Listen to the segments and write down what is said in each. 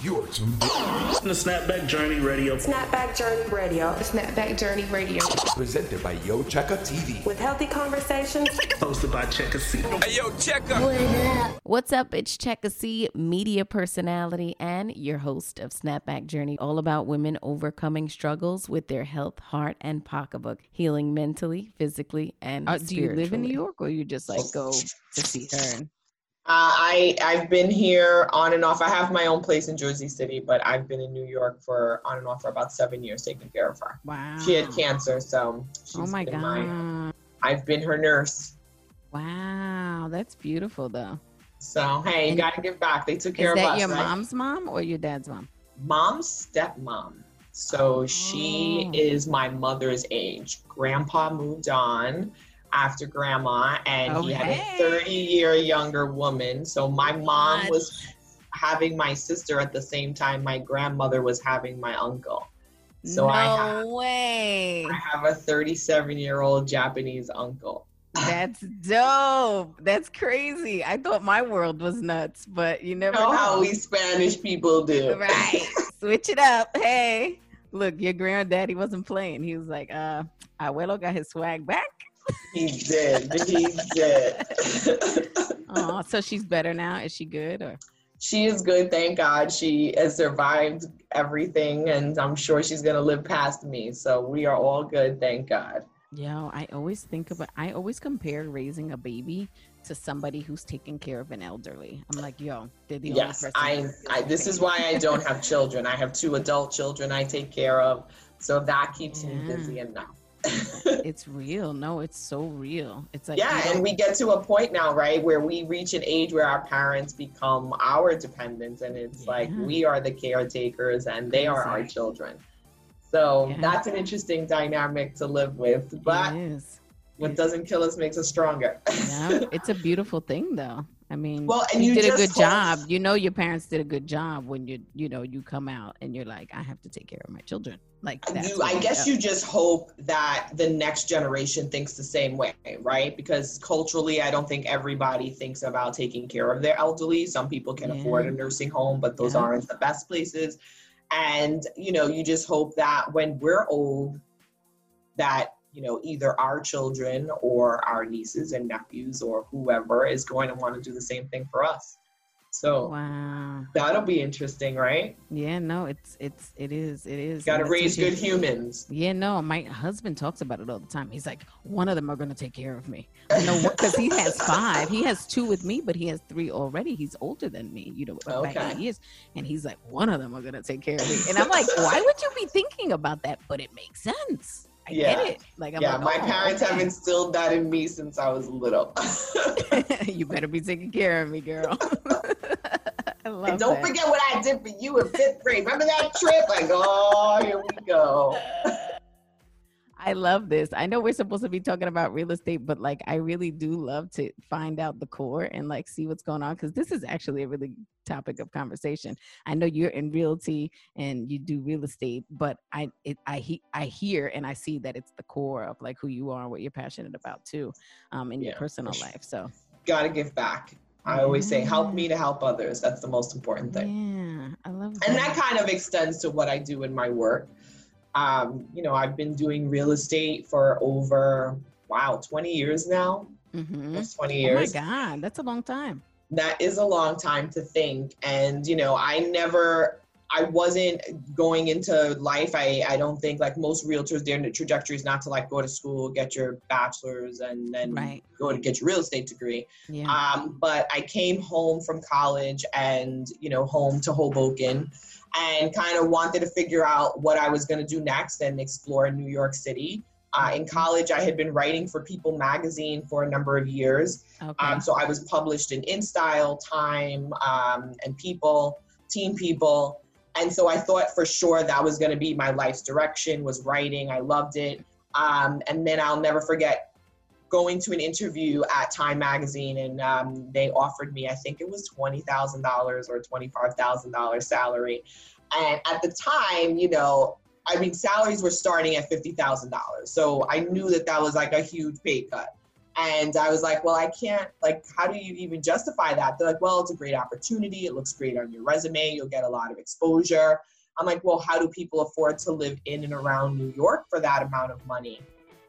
You're tuned in The Snapback Journey Radio. Snapback Journey Radio. Snapback Journey Radio. presented by Yo Checka TV. With healthy conversations, Hosted by Checka C. Hey Yo Checka. What's up? It's Checka C, media personality and your host of Snapback Journey, all about women overcoming struggles with their health, heart, and pocketbook, healing mentally, physically, and Uh, do you live in New. York or you just like go to see her? And, Uh, I I've been here on and off. I have my own place in Jersey City, but I've been in New York for on and off for about seven years, taking care of her. wow. She had cancer, so she's Oh my god. I've been her nurse. Wow, that's beautiful though. So hey, you And- gotta give back. They took care of us. Is that your right? mom's mom or your dad's mom? mom's stepmom. So she Oh. is my mother's age. Grandpa moved on after grandma, and Oh, he had a 30 year younger woman. So my mom What? was having my sister at the same time my grandmother was having my uncle. So no I have, way. I have a 37 year old Japanese uncle. That's dope. That's crazy. I thought my world was nuts, but you You never know know. how we Spanish people do. Right. Switch it up. Hey, look, your granddaddy wasn't playing. He was like, uh, Abuelo got his swag back. He did. He did. Oh, so she's better now. Is she good or? she is good, thank God. She has survived everything, and I'm sure she's gonna live past me. So we are all good, thank God. Yo, I always think about I always compare raising a baby to somebody who's taking care of an elderly. I'm like, yo, they're the yes, only I, person. I. This is why I don't have children. I have two adult children I take care of, so that keeps me busy enough. it's real. No, it's so real. It's like yeah, and we get to a point now, right, where we reach an age where our parents become our dependents, and it's like we are the caretakers and they are our children. So Yeah. that's an interesting dynamic to live with, but what doesn't kill us makes us stronger. Yeah, it's a beautiful thing though. I mean, Well, and you, you did a good job. You know, your parents did a good job when you, you know, you come out and you're like, I have to take care of my children. Like, you, I guess you just hope that the next generation thinks the same way, right? Because culturally, I don't think everybody thinks about taking care of their elderly. Some people can Yeah. afford a nursing home, but those Yeah. aren't the best places. And you know, you just hope that when we're old, that you know either our children or our nieces and nephews or whoever is going to want to do the same thing for us. So Wow. that'll be interesting, right? Yeah. No, it's it's it is it is. Got to raise good humans. Yeah, no, my husband talks about it all the time. He's like, one of them are going to take care of me. You know, because he has five. He has two with me, but he has three already. He's older than me, you know, by Okay. eight years. And he's like, one of them are going to take care of me. And I'm like, why would you be thinking about that? But it makes sense. I Yeah. get it. Like, I'm yeah, like, my oh, parents have instilled that in me since I was little. you better be taking care of me, girl. I love and don't that. forget what I did for you in fifth grade. Remember that trip? Like, oh, here we go. I love this. I know we're supposed to be talking about real estate, but like I really do love to find out the core and like see what's going on because this is actually a really topic of conversation. I know you're in realty and you do real estate, but I it, I he, I hear and I see that it's the core of like who you are, and what you're passionate about too, um, in your personal life. So Gotta give back. I always say, help me to help others. That's the most important thing. yeah, I love that. And that kind of extends to what I do in my work. Um, you know, I've been doing real estate for over, wow, 20 years now. Mhm. Almost 20 Oh my god, that's a long time. that is a long time to think and you know i never i wasn't going into life i i don't think like most realtors their trajectory is not to like go to school get your bachelor's and then Right. go to get your real estate degree Yeah. um, but i came home from college and you know home to hoboken and kind of wanted to figure out what i was going to do next and explore new york city uh, in college i had been writing for people magazine for a number of years okay. um, so I was published in InStyle, Time, um, and People, Teen People. And so I thought for sure that was going to be my life's direction, was writing. I loved it. Um, and then I'll never forget going to an interview at Time Magazine, and um, they offered me, I think it was $20,000 or $25,000 salary. And at the time, you know, I mean, salaries were starting at $50,000. So I knew that that was like a huge pay cut. And I was like, well, I can't, like, how do you even justify that? They're like, well, it's a great opportunity. It looks great on your resume. You'll get a lot of exposure. I'm like, well, how do people afford to live in and around New York for that amount of money?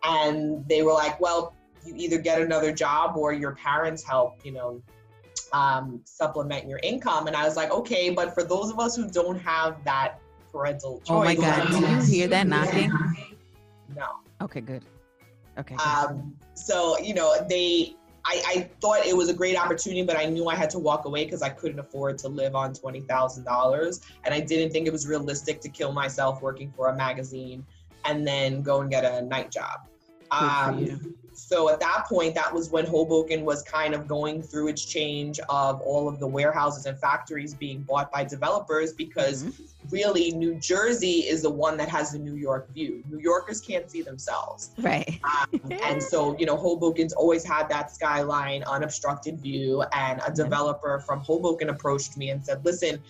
And they were like, well, you either get another job or your parents help, you know, um, supplement your income. And I was like, okay, but for those of us who don't have that parental choice. Oh my God. Do you hear that knocking? No. Okay, good. Okay. good. Um, so, you know, they, I, I thought it was a great opportunity, but I knew I had to walk away because I couldn't afford to live on $20,000. And I didn't think it was realistic to kill myself working for a magazine and then go and get a night job. Um, so at that point, that was when Hoboken was kind of going through its change of all of the warehouses and factories being bought by developers because Mm-hmm. really New Jersey is the one that has the New York view. New Yorkers can't see themselves. right. Um, and so, you know, Hoboken's always had that skyline, unobstructed view. And a developer from Hoboken approached me and said, listen,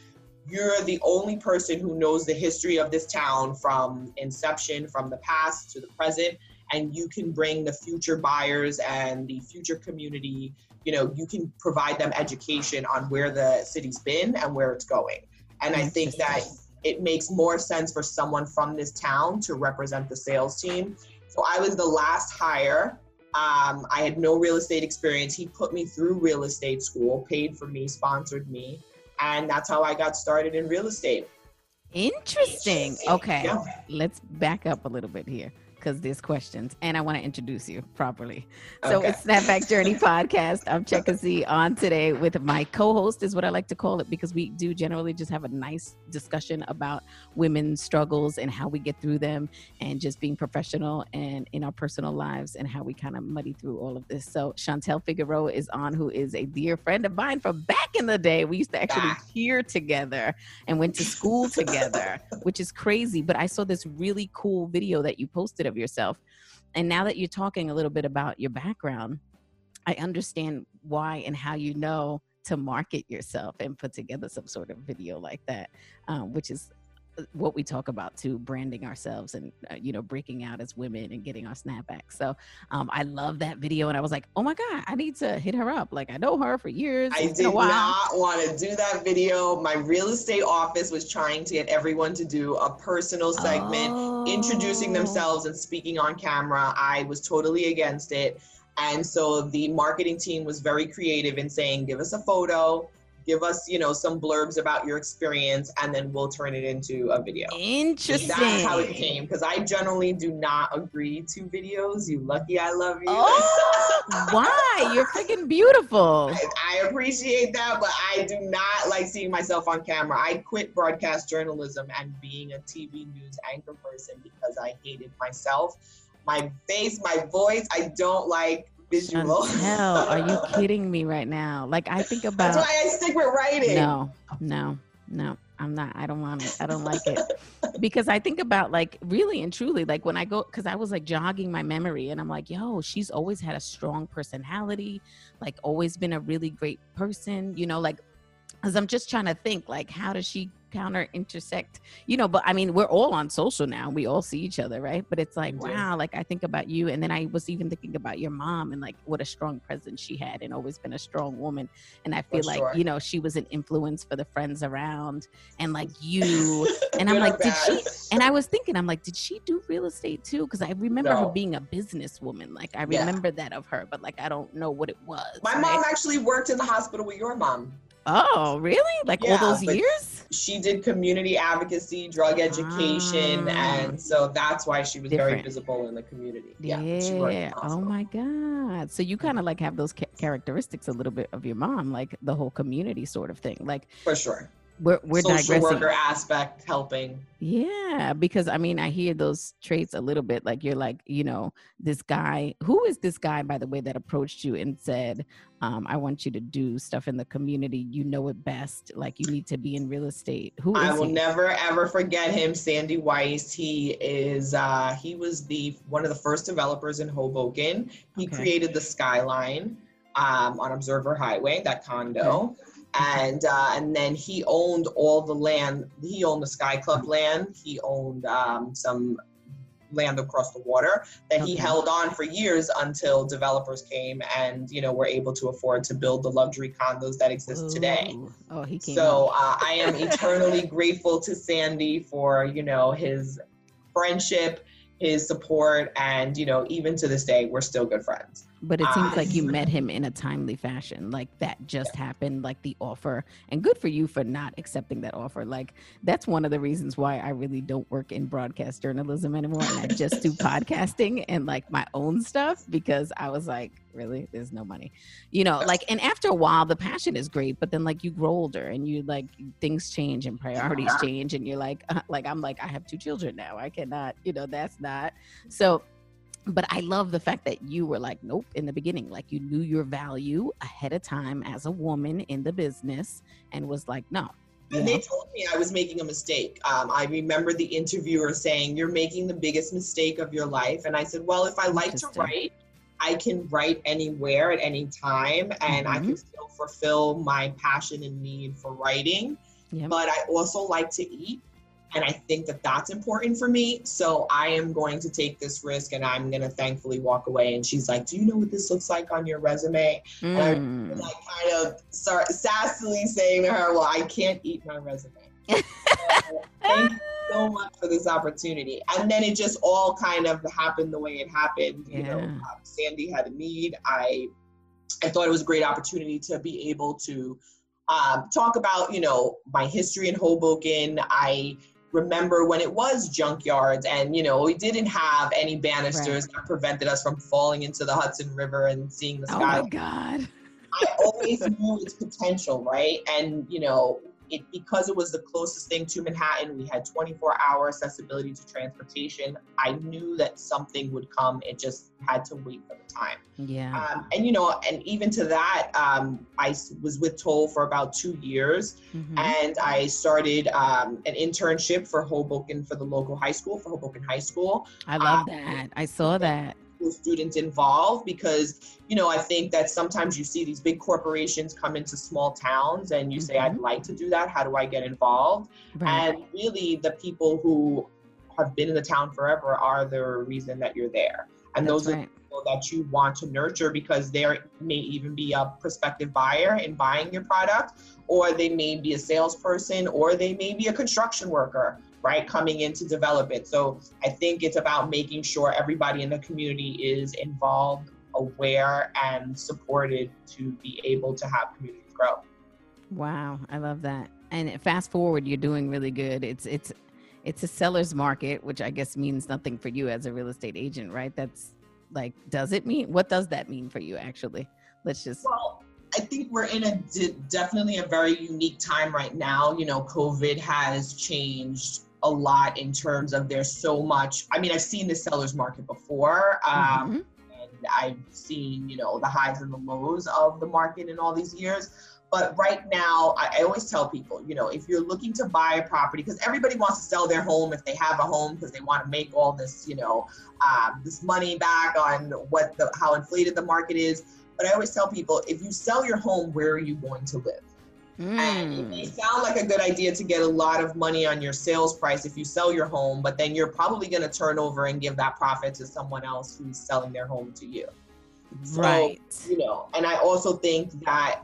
you're the only person who knows the history of this town from inception, from the past to the present. And you can bring the future buyers and the future community, you know, you can provide them education on where the city's been and where it's going. And I think that it makes more sense for someone from this town to represent the sales team. So I was the last hire. Um, I had no real estate experience. He put me through real estate school, paid for me, sponsored me, and that's how I got started in real estate. Interesting. Okay. Yeah. Let's back up a little bit here because there's questions and I want to introduce you properly. So Okay. it's Snapback Journey podcast. I'm Checka Z on today with my co-host is what I like to call it because we do generally just have a nice discussion about women's struggles and how we get through them and just being professional and in our personal lives and how we kind of muddy through all of this. So Chantel Figueroa is on who is a dear friend of mine from back in the day. We used to actually Back. cheer together and went to school together, which is crazy. But I saw this really cool video that you posted of yourself. And now that you're talking a little bit about your background, I understand why and how you know to market yourself and put together some sort of video like that, um, which is what we talk about to branding ourselves and uh, you know breaking out as women and getting our snapback so um, i love that video and i was like oh my god i need to hit her up like i know her for years I did not want to do that video. My real estate office was trying to get everyone to do a personal segment introducing Oh. themselves and speaking on camera. I was totally against it. And so the marketing team was very creative in saying, give us a photo, give us, you know, some blurbs about your experience, and then we'll turn it into a video. interesting That's how it came. Because I generally do not agree to videos. You lucky I love you. Oh, why you're freaking beautiful I appreciate that, but I do not like seeing myself on camera. I quit broadcast journalism and being a TV news anchor person because I hated myself, my face, my voice. I don't like visual. Chantel, are you kidding me right now? Like I think about That's why I stick with writing. no, no, no. I'm not. I don't want it. I don't like it because I think about like really and truly like when I go because I was like jogging my memory and I'm like, yo, she's always had a strong personality, like always been a really great person, you know, like because I'm just trying to think like how does she counter intersect you know but i mean we're all on social now we all see each other right but it's like do. wow like i think about you and then i was even thinking about your mom and like what a strong presence she had and always been a strong woman and i feel For like sure. you know she was an influence for the friends around and like you and i'm like did she and i was thinking i'm like did she do real estate too because i remember her being a businesswoman like i Yeah. remember that of her but like i don't know what it was My right? mom actually worked in the hospital with your mom. Oh really like all those years She did community advocacy, drug education, Ah. and so that's why she was very visible in the community. Yeah. she worked in the Oh my God. So you kind of like have those ca- characteristics a little bit of your mom, like the whole community sort of thing. Like for sure. We're we're Social digressing. worker aspect helping. Yeah, because I mean, I hear those traits a little bit. Like you're like, you know, this guy. Who is this guy, by the way, that approached you and said, um, "I want you to do stuff in the community. You know it best. Like you need to be in real estate." Who is I will he? never ever forget him, Sandy Weiss. He is uh, he was the one of the first developers in Hoboken. He Okay. created the skyline um, on Observer Highway, that condo. And uh, and then he owned all the land. He owned the Sky Club land. He owned um, some land across the water that he Okay. held on for years until developers came and you know were able to afford to build the luxury condos that exist today. Oh, he came. So uh, I am eternally grateful to Sandy for you know his friendship, his support, and you know even to this day we're still good friends. But it seems Ah. like you met him in a timely fashion. Like that just happened, like the offer. And good for you for not accepting that offer. Like that's one of the reasons why I really don't work in broadcast journalism anymore. And I just do podcasting and like my own stuff because I was like, really? There's no money. You know, like, and after a while, the passion is great. But then like you grow older and you like things change and priorities change. And you're like, uh, like, I'm like, I have two children now. I cannot, you know, that's not. So, but I love the fact that you were like, nope, in the beginning, like you knew your value ahead of time as a woman in the business and was like, no. And know? they told me I was making a mistake. Um, I remember the interviewer saying, You're making the biggest mistake of your life. And I said, Well, if I like to write, I can write anywhere at any time and I Mhm. can still fulfill my passion and need for writing. Yep. But I also like to eat. And I think that that's important for me. So I am going to take this risk and I'm going to thankfully walk away. And she's like, Do you know what this looks like on your resume? Mm. And I kind of sassily saying to her, Well, I can't eat my resume. So, Thank you so much for this opportunity. And then it just all kind of happened the way it happened. You know, um, Sandy had a need. I I thought it was a great opportunity to be able to um, talk about, you know, my history in Hoboken. I remember when it was junkyards and, you know, we didn't have any banisters that prevented us from falling into the Hudson River and seeing the sky. Oh my God. I always knew its potential, right? And you know, it because it was the closest thing to Manhattan, we had 24-hour accessibility to transportation. I knew that something would come. It just had to wait for the time. Yeah. Um, and you know, and even to that, um, I was with Toll for about two years, Mhm. and I started um, an internship for Hoboken for the local high school for Hoboken High School I love uh, that. I saw that. School students involved because you know i think that sometimes you see these big corporations come into small towns and you say i'd Mhm. like to do that how do i get involved Right. and really the people who have been in the town forever are the reason that you're there and That's those are right. people that you want to nurture because they may even be a prospective buyer in buying your product or they may be a salesperson or they may be a construction worker right coming in to develop it so i think it's about making sure everybody in the community is involved aware and supported to be able to have communities grow Wow, I love that. And fast forward, you're doing really good. It's it's it's a seller's market, which I guess means nothing for you as a real estate agent, right? That's like, does it mean what does that mean for you actually? Let's just Well, I think we're in a de- definitely a very unique time right now. You know, COVID has changed a lot in terms of there's so much. I mean, I've seen the sellers market before, um, Mhm. and I've seen you know the highs and the lows of the market in all these years. But right now, I, I always tell people, you know, if you're looking to buy a property, because everybody wants to sell their home if they have a home, because they want to make all this, you know, um, this money back on what the how inflated the market is. But I always tell people, if you sell your home, where are you going to live? And it may Mm. sound like a good idea to get a lot of money on your sales price if you sell your home, but then you're probably going to turn over and give that profit to someone else who's selling their home to you. So, right. You know, and I also think that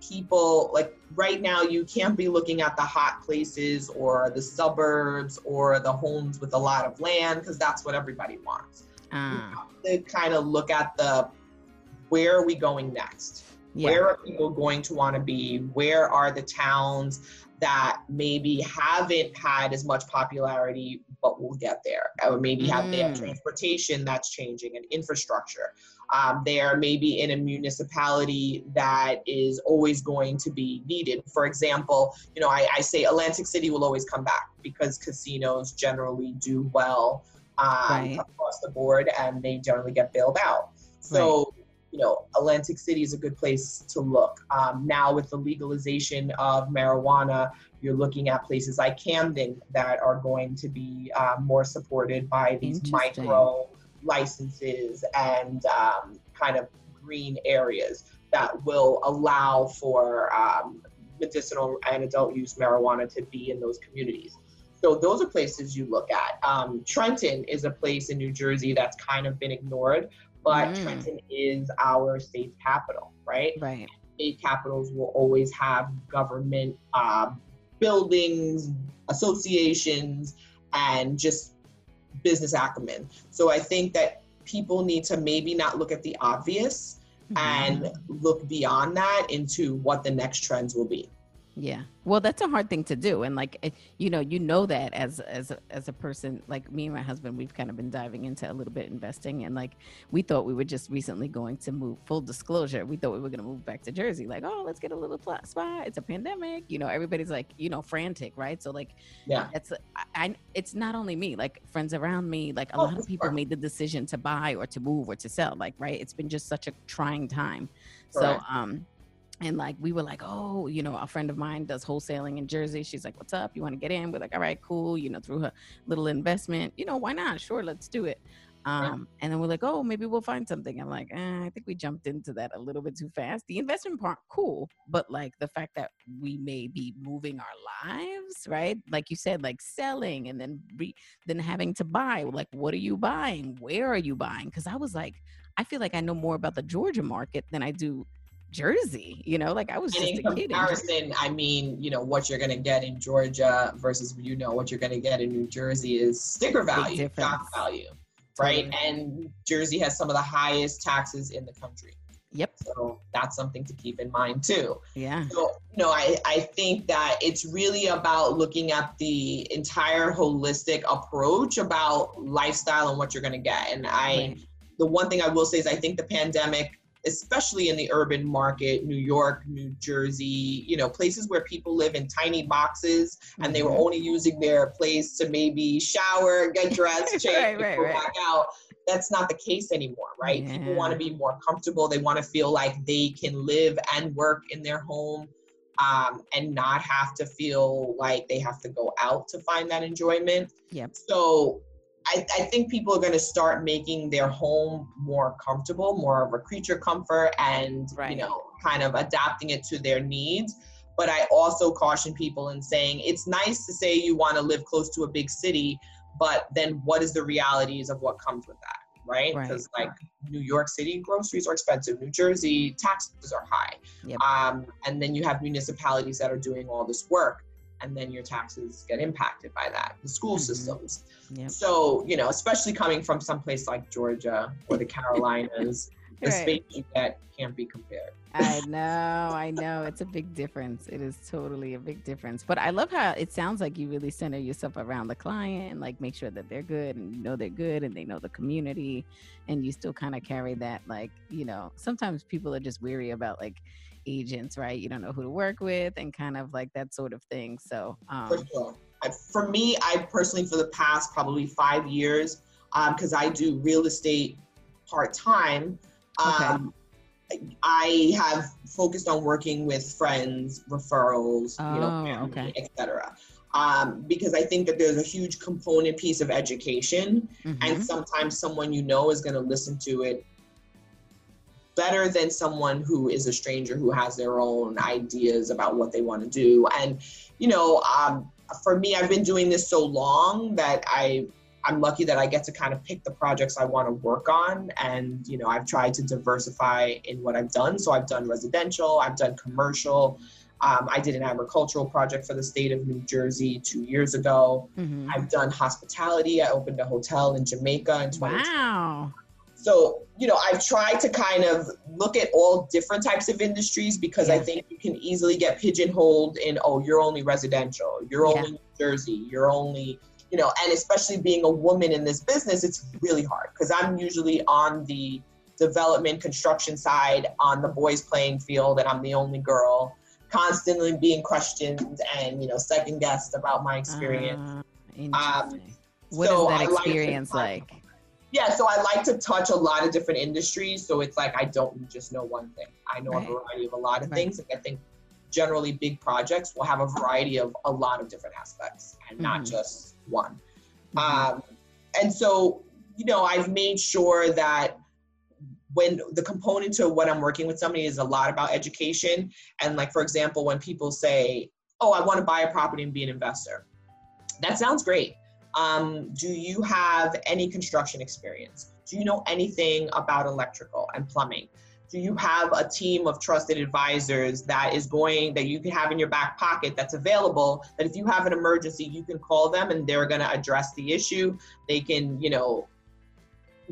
people like right now you can't be looking at the hot places or the suburbs or the homes with a lot of land because that's what everybody wants. Ah, To kind of look at the where are we going next? Yeah. Where are people going to want to be? Where are the towns that maybe haven't had as much popularity, but will get there? Or maybe have they have Mm. transportation that's changing and infrastructure. Um, they are maybe in a municipality that is always going to be needed. For example, you know, I, I say Atlantic City will always come back because casinos generally do well um, Right. across the board and they generally get bailed out. So, you know, Atlantic City is a good place to look. Um, now, with the legalization of marijuana, you're looking at places like Camden that are going to be um, more supported by these micro licenses and um, kind of green areas that will allow for um, medicinal and adult use marijuana to be in those communities. So those are places you look at. Um, Trenton is a place in New Jersey that's kind of been ignored, but Mm. Trenton is our state's capital, right? Right. State capitals will always have government um, buildings, associations, and just business acumen. So I think that people need to maybe not look at the obvious Mhm. and look beyond that into what the next trends will be. Yeah. Well, that's a hard thing to do, and like you know, you know that as as a, as a person, like me and my husband, we've kind of been diving into a little bit investing, and like we thought we were just recently going to move. Full disclosure, we thought we were going to move back to Jersey. Like, oh, let's get a little pl- spot. It's a pandemic, you know. Everybody's like, you know, frantic, right? So like, Yeah. that's I, I. It's not only me, like friends around me, like a Oh, lot of people made the decision to buy or to move or to sell. Like, right? It's been just such a trying time. So, um and like we were like oh you know a friend of mine does wholesaling in jersey. She's like what's up? You want to get in? We're like all right cool you know through her little investment. You know why not? Sure let's do it. Um and then we're like oh maybe we'll find something. I'm like eh, i think we jumped into that a little bit too fast. The investment part cool but like the fact that we may be moving our lives right? Like you said like selling and then re- then having to buy. Like what are you buying? Where are you buying? Because i was like i feel like i know more about the georgia market than i do Jersey, you know, like I was And just in a kid. in comparison, I mean, you know, what you're going to get in Georgia versus, you know, what you're going to get in New Jersey is sticker value, shock value, right? Totally. And Jersey has some of the highest taxes in the country. Yep. So that's something to keep in mind too. Yeah. So, you know, I, I think that it's really about looking at the entire holistic approach about lifestyle and what you're going to get. And I, Right. the one thing I will say is I think the pandemic, especially in the urban market, New York, New Jersey, you know, places where people live in tiny boxes and they were Mhm. only using their place to maybe shower, get dressed, change, Right, right, right. back out. That's not the case anymore, right? People want to be more comfortable. They want to feel like they can live and work in their home um, and not have to feel like they have to go out to find that enjoyment. Yep. So I, I think people are going to start making their home more comfortable, more of a creature comfort, and you know, kind of adapting it to their needs. But I also caution people in saying it's nice to say you want to live close to a big city, but then what is the realities of what comes with that, right? Right. Because like New York City, groceries are expensive. New Jersey, taxes are high. Yep. Um, and then you have municipalities that are doing all this work, and then your taxes get impacted by that. The school Mhm. systems. Yep. So, you know, especially coming from someplace like Georgia or the Carolinas, the Right. space get can't be compared. I know, I know. It's a big difference. It is totally a big difference. But I love how it sounds like you really center yourself around the client and like make sure that they're good and you know they're good and they know the community and you still kind of carry that like, you know, sometimes people are just weary about like agents, right? You don't know who to work with and kind of like that sort of thing. So For um sure. For me, I personally, for the past probably five years, because I do real estate part time, Okay. um, I have focused on working with friends, referrals, you know, Oh, okay. etc. Um, because I think that there's a huge component piece of education, mhm. and sometimes someone you know is going to listen to it better than someone who is a stranger who has their own ideas about what they want to do. And you know, um, for me, I've been doing this so long that I I'm lucky that I get to kind of pick the projects I want to work on. And, you know, I've tried to diversify in what I've done. So I've done residential, I've done commercial. Um, I did an agricultural project for the state of New Jersey two years ago. Mhm. I've done hospitality. I opened a hotel in Jamaica in 2020. Wow. So, you know, I've tried to kind of look at all different types of industries because I think you can easily get pigeonholed in, oh, you're only residential, you're Yeah. only New Jersey, you're only, you know, and especially being a woman in this business, it's really hard because I'm usually on the development construction side on the boys playing field and I'm the only girl constantly being questioned and, you know, second guessed about my experience. Uh, interesting. what so is that I like to experience like? yeah, so I like to touch a lot of different industries. So it's like I don't just know one thing. I know Right. a variety of a lot of Right. things. And I think generally big projects will have a variety of a lot of different aspects and not Mhm. just one. Mhm. Um, and so, you know, I've made sure that when the component to what I'm working with somebody is a lot about education. And like, for example, when people say, oh, I want to buy a property and be an investor. that sounds great. Um, do you have any construction experience? Do you know anything about electrical and plumbing? Do you have a team of trusted advisors that is going that you can have in your back pocket that's available that if you have an emergency you can call them and they're going to address the issue. They can, you know,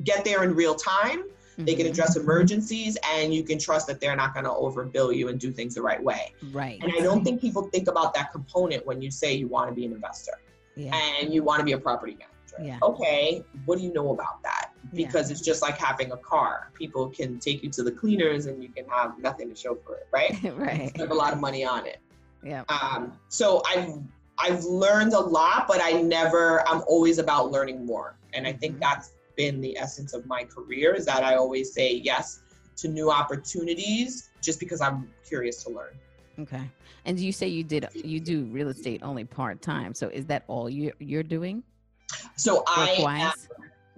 get there in real time. They can Mhm. address emergencies and you can trust that they're not going to overbill you and do things the right way. Right. And I don't think people think about that component when you say you want to be an investor Yeah. and you want to be a property manager. Yeah. Okay, what do you know about that? Yeah. Because it's just like having a car. People can take you to the cleaners and you can have nothing to show for it, right? right. Spend a lot of money on it. Yeah. Um, so I've I've learned a lot, but I never. I'm always about learning more, and I think Mhm. that's been the essence of my career. Is that I always say yes to new opportunities just because I'm curious to learn. Okay. And you say you did you do real estate only part time. So is that all you you're doing? So I am?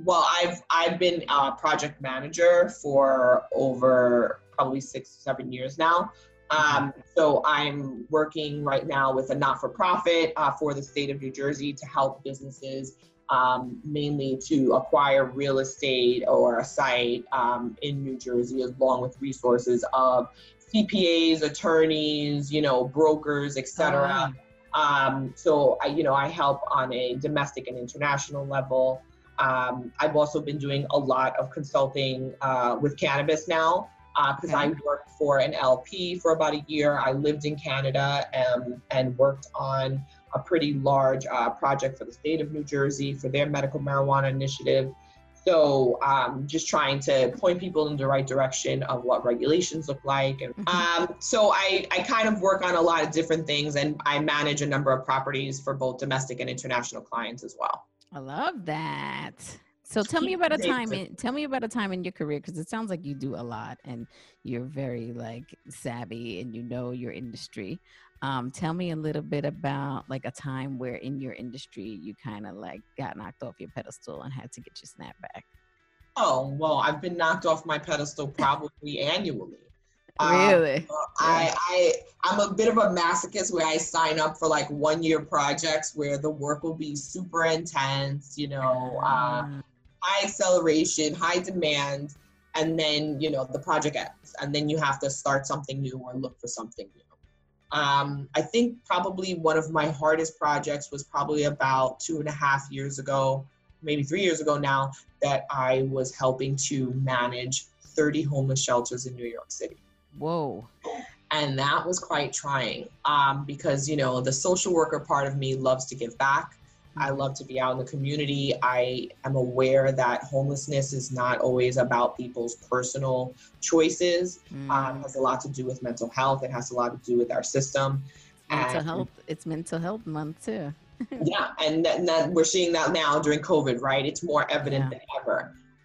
Well, I've I've been a project manager for over probably six seven years now. Um, so I'm working right now with a not-for-profit uh, for the state of New Jersey to help businesses um, mainly to acquire real estate or a site um, in New Jersey, along with resources of CPAs, attorneys, you know, brokers, etc. Um, so I, you know, I help on a domestic and international level. Um, I've also been doing a lot of consulting uh, with cannabis now because I worked for an LP for about a year. I lived in Canada um, and worked on a pretty large uh, project for the state of New Jersey for their medical marijuana initiative. So um, just trying to point people in the right direction of what regulations look like. And um, so I, I kind of work on a lot of different things and I manage a number of properties for both domestic and international clients as well. I love that. So tell me about a time in tell me about a time in your career because it sounds like you do a lot and you're very like savvy and you know your industry. Um, tell me a little bit about like a time where in your industry you kind of like got knocked off your pedestal and had to get your snap back. Oh, well, I've been knocked off my pedestal probably annually. Um, really? I, I I'm a bit of a masochist where I sign up for like one year projects where the work will be super intense, you know, uh, Mm, high acceleration, high demand, and then you know the project ends, and then you have to start something new or look for something new. Um, I think probably one of my hardest projects was probably about two and a half years ago, maybe three years ago now, that I was helping to manage 30 homeless shelters in New York City Whoa. And that was quite trying um, because you know the social worker part of me loves to give back. I love to be out in the community. I am aware that homelessness is not always about people's personal choices. Um, Mm, it has a lot to do with mental health. It has a lot to do with our system. Mental and- health. It's mental health month too. yeah and that, that we're seeing that now during covid right? It's more evident Yeah. than ever.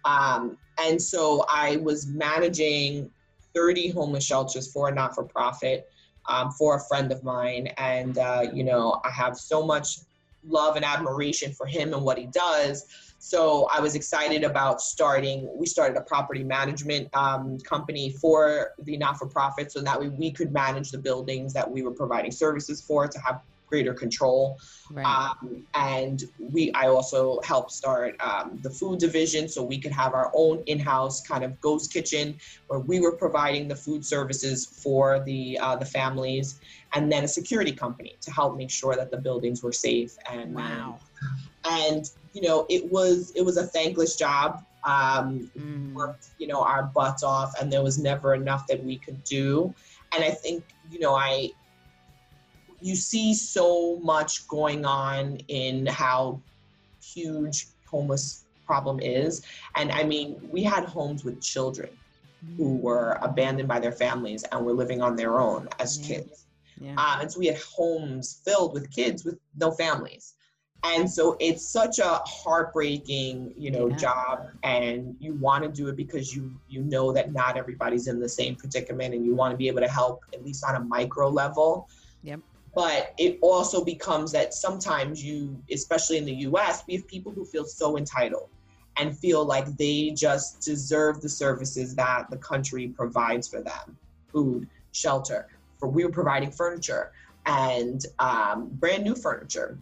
Um, and so i was managing 30 homeless shelters for a not-for-profit um, for a friend of mine. And uh, you know i have so much love and admiration for him and what he does. So i was excited about starting we started a property management um, company for the not-for-profit so that way we could manage the buildings that we were providing services for to have greater control Right. um, and we I also helped start um, the food division so we could have our own in-house kind of ghost kitchen where we were providing the food services for the uh, the families and then a security company to help make sure that the buildings were safe and wow. and you know it was it was a thankless job um, Mm, worked you know our butts off and there was never enough that we could do and i think you know i you see so much going on in how huge homeless problem is and i mean we had homes with children who were abandoned by their families and were living on their own as Yeah. kids yeah. um, and so we had homes filled with kids with no families. And so it's such a heartbreaking, you know, Yeah. job and you want to do it because you you know that not everybody's in the same predicament and you want to be able to help at least on a micro level. Yep. But it also becomes that sometimes you, especially in the US, we have people who feel so entitled and feel like they just deserve the services that the country provides for them food, shelter. For we were providing furniture and um, brand new furniture.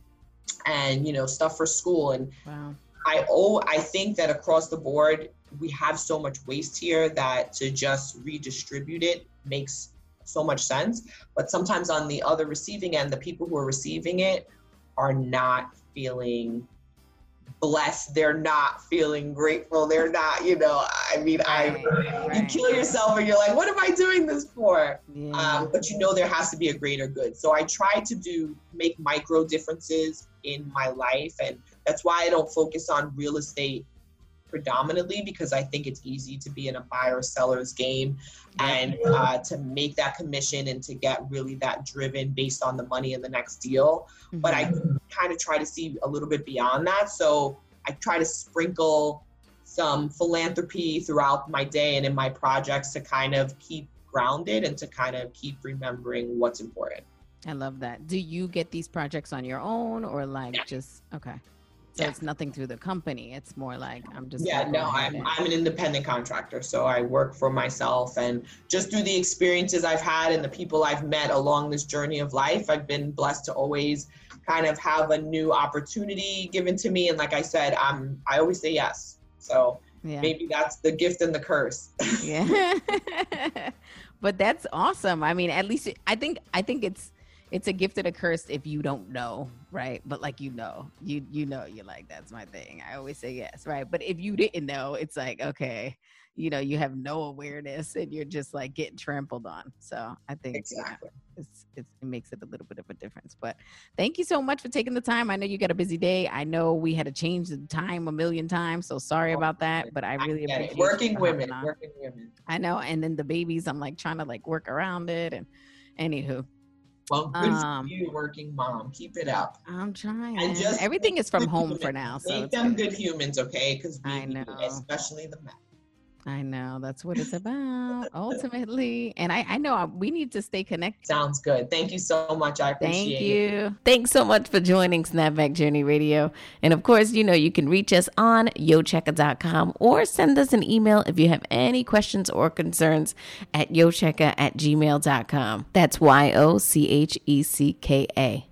and you know stuff for school and Wow. I oh I think that across the board we have so much waste here that to just redistribute it makes so much sense. But sometimes on the other receiving end, the people who are receiving it are not feeling blessed. They're not feeling grateful. They're not, you know, I mean, I Right, you kill yourself and you're like, what am I doing this for? Yeah. um, but you know there has to be a greater good so i try to do make micro differences in my life and that's why i don't focus on real estate predominantly because i think it's easy to be in a buyer seller's game and uh, to make that commission and to get really that driven based on the money in the next deal but i kind of try to see a little bit beyond that so i try to sprinkle some philanthropy throughout my day and in my projects to kind of keep grounded and to kind of keep remembering what's important. I love that. Do you get these projects on your own or like Yeah. just okay? So Yeah. it's nothing through the company. It's more like I'm just Yeah, no, I'm, I'm an independent contractor, so I work for myself. And just through the experiences I've had and the people I've met along this journey of life, I've been blessed to always kind of have a new opportunity given to me. And like I said, I'm I always say yes. So yeah. maybe that's the gift and the curse. yeah but that's awesome i mean at least i think i think it's it's a gift and a curse if you don't know right but like you know you you know you're like that's my thing i always say yes right but if you didn't know it's like okay you know you have no awareness and you're just like getting trampled on so i think exactly. it's, it's it makes it a little bit of a difference but thank you so much for taking the time i know you got a busy day i know we had to change the time a million times so sorry about that but i I really get appreciate it. Working women, working women. I know. And then the babies, I'm like trying to like work around it. And anywho, Well, good Um, for you, working mom. Keep it up. I'm trying. And just Everything is from home humans. for now. So Make them good. good humans, okay? Because I know. especially the men. I know that's what it's about ultimately. And I, I know I, we need to stay connected. Sounds good. Thank you so much. I appreciate Thank it. you. Thanks so much for joining Snapback Journey Radio. And of course, you know, you can reach us on yochecka.com or send us an email if you have any questions or concerns at yochecka at gmail.com. That's Y O C H E C K A.